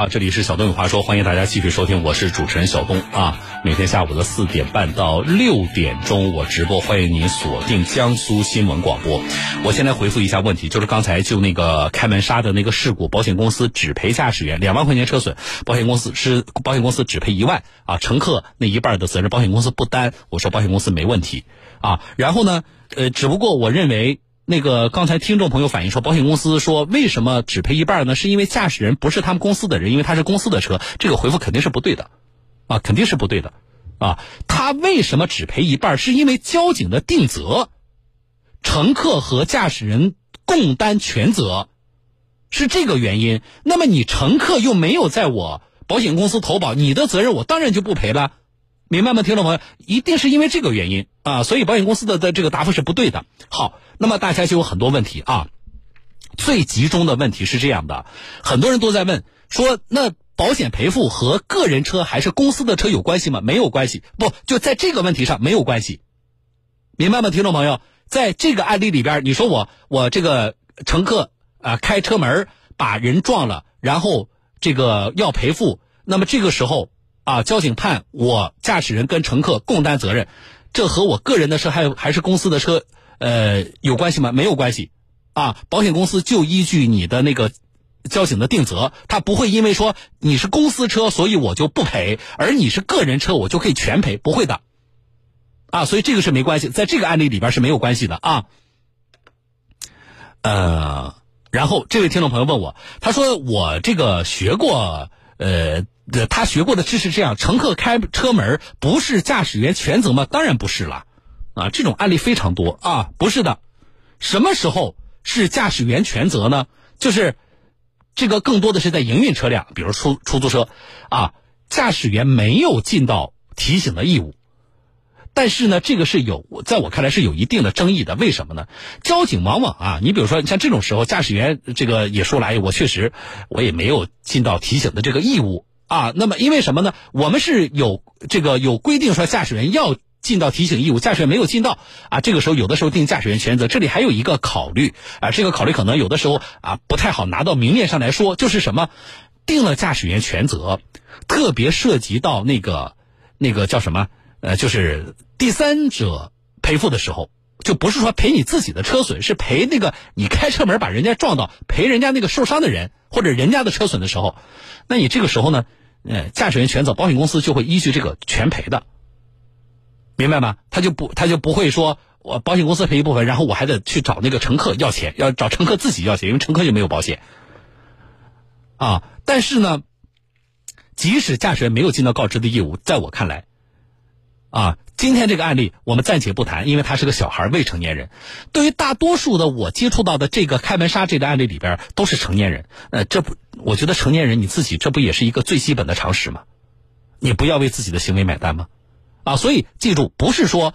啊，这里是小东有话说，欢迎大家继续收听，我是主持人小东啊。每天下午的四点半到六点钟我直播，欢迎您锁定江苏新闻广播。我先来回复一下问题，就是刚才就那个开门杀的那个事故，保险公司只赔驾驶员两万块钱车损，保险公司是保险公司只赔一万啊，乘客那一半的责任保险公司不担。我说保险公司没问题啊，然后呢，呃，只不过我认为。那个刚才听众朋友反映说，保险公司说为什么只赔一半呢？是因为驾驶人不是他们公司的人，因为他是公司的车。这个回复肯定是不对的，啊，肯定是不对的，啊，他为什么只赔一半？是因为交警的定责，乘客和驾驶人共担全责，是这个原因。那么你乘客又没有在我保险公司投保，你的责任我当然就不赔了。明白吗，听众朋友？一定是因为这个原因啊，所以保险公司的的这个答复是不对的。好，那么大家就有很多问题啊。最集中的问题是这样的，很多人都在问说，那保险赔付和个人车还是公司的车有关系吗？没有关系，不就在这个问题上没有关系。明白吗，听众朋友？在这个案例里边，你说我我这个乘客啊开车门把人撞了，然后这个要赔付，那么这个时候。啊，交警判我驾驶人跟乘客共担责任，这和我个人的车还有还是公司的车，呃，有关系吗？没有关系。啊，保险公司就依据你的那个交警的定责，他不会因为说你是公司车，所以我就不赔，而你是个人车，我就可以全赔，不会的。啊，所以这个是没关系，在这个案例里边是没有关系的啊。呃，然后这位听众朋友问我，他说我这个学过，呃。他学过的知识这样：乘客开车门不是驾驶员全责吗？当然不是了，啊，这种案例非常多啊，不是的。什么时候是驾驶员全责呢？就是这个更多的是在营运车辆，比如出出租车，啊，驾驶员没有尽到提醒的义务。但是呢，这个是有，在我看来是有一定的争议的。为什么呢？交警往往啊，你比如说像这种时候，驾驶员这个也说了，哎，我确实我也没有尽到提醒的这个义务。啊，那么因为什么呢？我们是有这个有规定说驾驶员要尽到提醒义务，驾驶员没有尽到啊，这个时候有的时候定驾驶员全责。这里还有一个考虑啊，这个考虑可能有的时候啊不太好拿到明面上来说，就是什么定了驾驶员全责，特别涉及到那个那个叫什么呃，就是第三者赔付的时候，就不是说赔你自己的车损，是赔那个你开车门把人家撞到，赔人家那个受伤的人或者人家的车损的时候，那你这个时候呢？嗯，驾驶员全责，保险公司就会依据这个全赔的，明白吗？他就不，他就不会说我保险公司赔一部分，然后我还得去找那个乘客要钱，要找乘客自己要钱，因为乘客就没有保险。啊，但是呢，即使驾驶员没有尽到告知的义务，在我看来，啊。今天这个案例我们暂且不谈，因为他是个小孩，未成年人。对于大多数的我接触到的这个开门杀这个案例里边，都是成年人。呃，这不，我觉得成年人你自己这不也是一个最基本的常识吗？你不要为自己的行为买单吗？啊，所以记住，不是说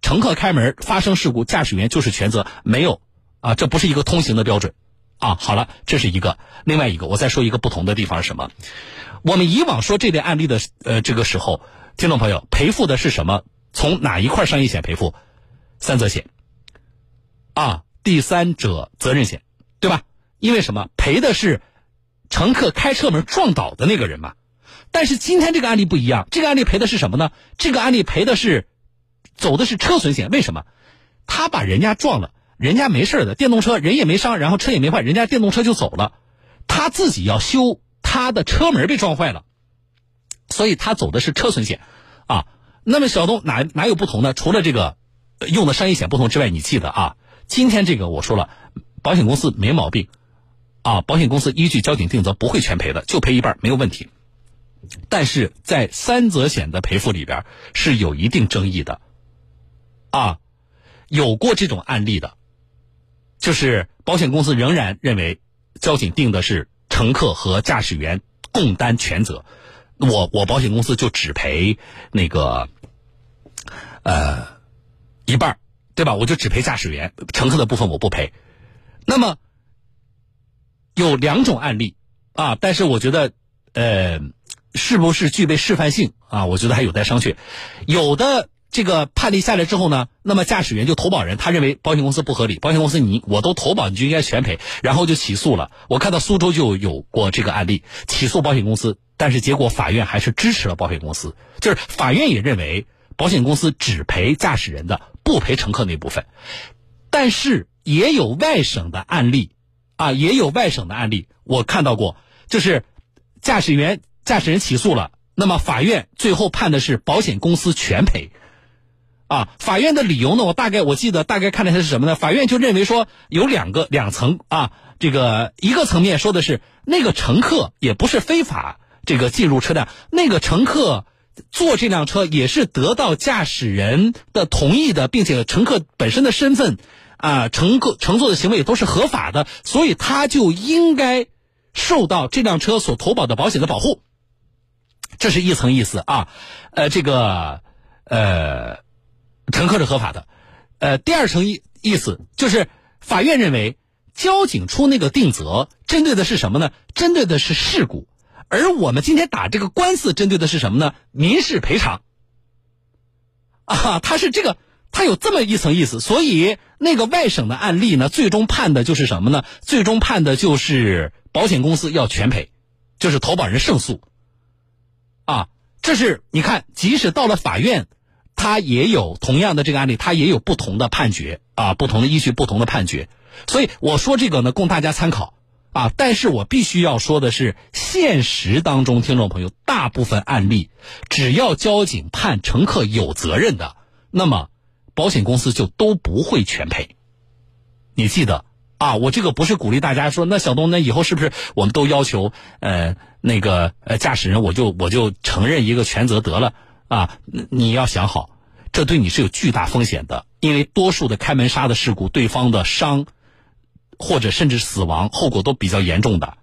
乘客开门发生事故，驾驶员就是全责，没有啊，这不是一个通行的标准。啊，好了，这是一个，另外一个，我再说一个不同的地方是什么？我们以往说这类案例的呃这个时候，听众朋友赔付的是什么？从哪一块商业险赔付？三责险啊，第三者责任险，对吧？因为什么？赔的是乘客开车门撞倒的那个人嘛。但是今天这个案例不一样，这个案例赔的是什么呢？这个案例赔的是走的是车损险。为什么？他把人家撞了，人家没事的，电动车人也没伤，然后车也没坏，人家电动车就走了，他自己要修他的车门被撞坏了，所以他走的是车损险。那么小东哪哪有不同呢？除了这个用的商业险不同之外，你记得啊，今天这个我说了，保险公司没毛病，啊，保险公司依据交警定责不会全赔的，就赔一半没有问题。但是在三责险的赔付里边是有一定争议的，啊，有过这种案例的，就是保险公司仍然认为交警定的是乘客和驾驶员共担全责，我我保险公司就只赔那个。呃，一半对吧？我就只赔驾驶员，乘客的部分我不赔。那么有两种案例啊，但是我觉得，呃，是不是具备示范性啊？我觉得还有待商榷。有的这个判例下来之后呢，那么驾驶员就投保人，他认为保险公司不合理，保险公司你我都投保，你就应该全赔，然后就起诉了。我看到苏州就有过这个案例，起诉保险公司，但是结果法院还是支持了保险公司，就是法院也认为保险公司只赔驾驶人的，不赔乘客那部分。但是也有外省的案例，啊，也有外省的案例，我看到过，就是驾驶员驾驶人起诉了，那么法院最后判的是保险公司全赔。啊，法院的理由呢？我大概我记得大概看了一下是什么呢？法院就认为说有两个两层啊，这个一个层面说的是那个乘客也不是非法这个进入车辆，那个乘客坐这辆车也是得到驾驶人的同意的，并且乘客本身的身份啊，乘客乘坐的行为都是合法的，所以他就应该受到这辆车所投保的保险的保护。这是一层意思啊，呃，这个呃。乘客是合法的，呃，第二层意意思就是，法院认为交警出那个定责，针对的是什么呢？针对的是事故，而我们今天打这个官司，针对的是什么呢？民事赔偿。啊，他是这个，他有这么一层意思，所以那个外省的案例呢，最终判的就是什么呢？最终判的就是保险公司要全赔，就是投保人胜诉。啊，这是你看，即使到了法院。他也有同样的这个案例，他也有不同的判决啊，不同的依据，不同的判决。所以我说这个呢，供大家参考啊。但是我必须要说的是，现实当中，听众朋友，大部分案例，只要交警判乘客有责任的，那么保险公司就都不会全赔。你记得啊，我这个不是鼓励大家说，那小东，那以后是不是我们都要求呃那个呃驾驶人，我就我就承认一个全责得了。啊，你要想好，这对你是有巨大风险的，因为多数的开门杀的事故，对方的伤，或者甚至死亡后果都比较严重的，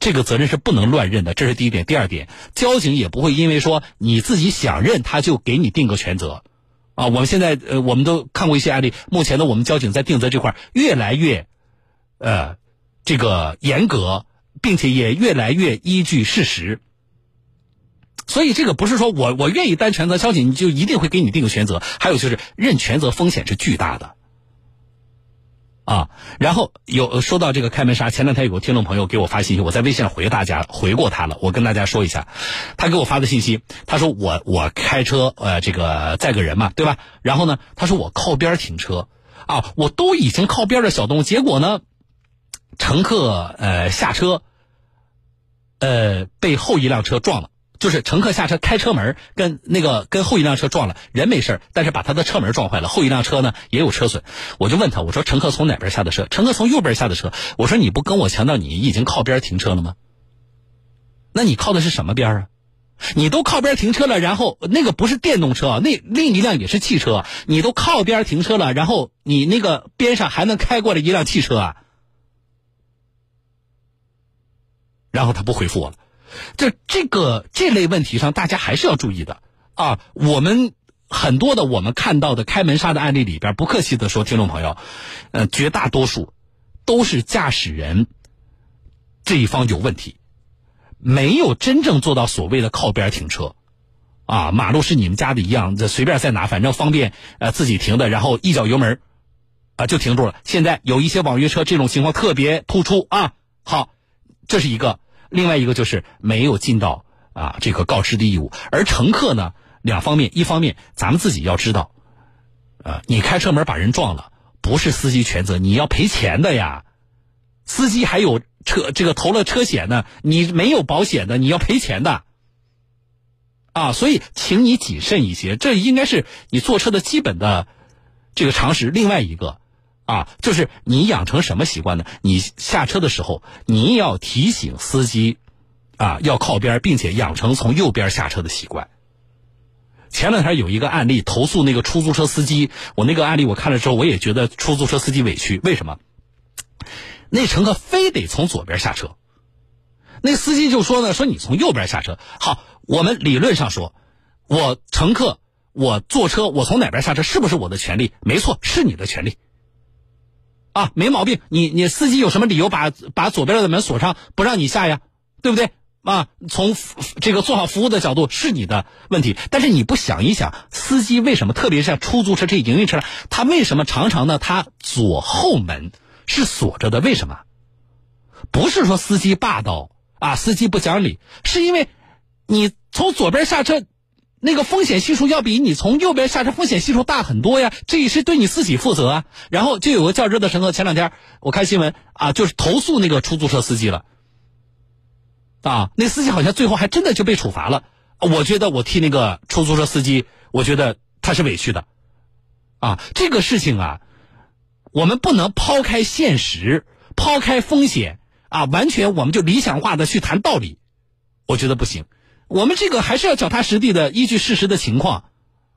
这个责任是不能乱认的，这是第一点。第二点，交警也不会因为说你自己想认，他就给你定个全责，啊，我们现在呃，我们都看过一些案例，目前呢，我们交警在定责这块越来越，呃，这个严格，并且也越来越依据事实。所以这个不是说我我愿意担全责，交警就一定会给你定个全责。还有就是认全责风险是巨大的，啊。然后有说到这个开门杀，前两天有个听众朋友给我发信息，我在微信上回大家回过他了。我跟大家说一下，他给我发的信息，他说我我开车呃这个载个人嘛，对吧？然后呢，他说我靠边停车啊，我都已经靠边的小东，结果呢，乘客呃下车，呃被后一辆车撞了。就是乘客下车开车门，跟那个跟后一辆车撞了，人没事但是把他的车门撞坏了，后一辆车呢也有车损。我就问他，我说乘客从哪边下的车？乘客从右边下的车。我说你不跟我强调你已经靠边停车了吗？那你靠的是什么边啊？你都靠边停车了，然后那个不是电动车，那另一辆也是汽车，你都靠边停车了，然后你那个边上还能开过来一辆汽车啊？然后他不回复我了。这这个这类问题上，大家还是要注意的啊！我们很多的我们看到的开门杀的案例里边，不客气的说，听众朋友，呃，绝大多数都是驾驶人这一方有问题，没有真正做到所谓的靠边停车啊！马路是你们家的一样，这随便在哪，反正方便呃自己停的，然后一脚油门啊就停住了。现在有一些网约车这种情况特别突出啊！好，这是一个。另外一个就是没有尽到啊这个告知的义务，而乘客呢，两方面，一方面咱们自己要知道，呃，你开车门把人撞了，不是司机全责，你要赔钱的呀。司机还有车这个投了车险呢，你没有保险的，你要赔钱的。啊，所以请你谨慎一些，这应该是你坐车的基本的这个常识。另外一个。啊，就是你养成什么习惯呢？你下车的时候，你要提醒司机，啊，要靠边，并且养成从右边下车的习惯。前两天有一个案例投诉那个出租车司机，我那个案例我看了之后，我也觉得出租车司机委屈。为什么？那乘客非得从左边下车，那司机就说呢，说你从右边下车。好，我们理论上说，我乘客我坐车，我从哪边下车是不是我的权利？没错，是你的权利。啊，没毛病。你你司机有什么理由把把左边的门锁上，不让你下呀？对不对？啊，从这个做好服务的角度是你的问题，但是你不想一想，司机为什么，特别是像出租车这营运车，他为什么常常呢？他左后门是锁着的，为什么？不是说司机霸道啊，司机不讲理，是因为你从左边下车，那个风险系数要比你从右边下车风险系数大很多呀，这也是对你自己负责啊。然后就有个较真的乘客，前两天我看新闻啊，就是投诉那个出租车司机了。啊，那司机好像最后还真的就被处罚了。我觉得我替那个出租车司机，我觉得他是委屈的。啊，这个事情啊，我们不能抛开现实，抛开风险啊，完全我们就理想化的去谈道理，我觉得不行。我们这个还是要脚踏实地的，依据事实的情况。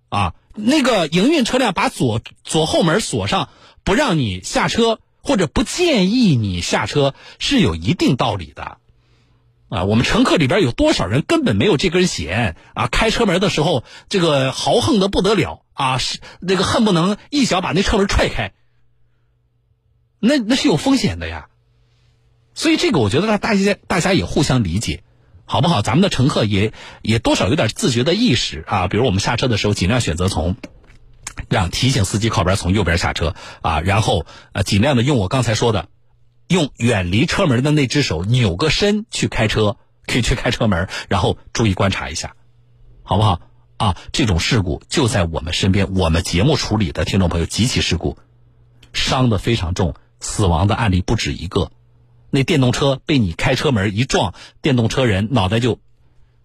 啊，那个营运车辆把左左后门锁上，不让你下车，或者不建议你下车，是有一定道理的。啊，我们乘客里边有多少人根本没有这根弦啊？开车门的时候，这个豪横的不得了啊，是那个恨不能一脚把那车门踹开。那那是有风险的呀，所以这个我觉得呢，大家大家也互相理解，好不好？咱们的乘客也也多少有点自觉的意识啊，比如我们下车的时候，尽量选择从让提醒司机靠边从右边下车啊，然后呃尽量的用我刚才说的。用远离车门的那只手扭个身去开车，可以去开车门，然后注意观察一下，好不好？啊，这种事故就在我们身边，我们节目处理的听众朋友，几起事故，伤的非常重，死亡的案例不止一个。那电动车被你开车门一撞，电动车人脑袋就，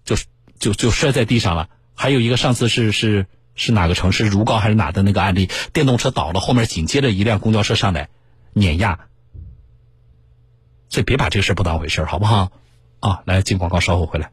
就就就摔在地上了。还有一个上次是是是哪个城市如皋还是哪的那个案例，电动车倒了，后面紧接着一辆公交车上来碾压。所以别把这个事不当回事好不好？啊，来进广告，稍后回来。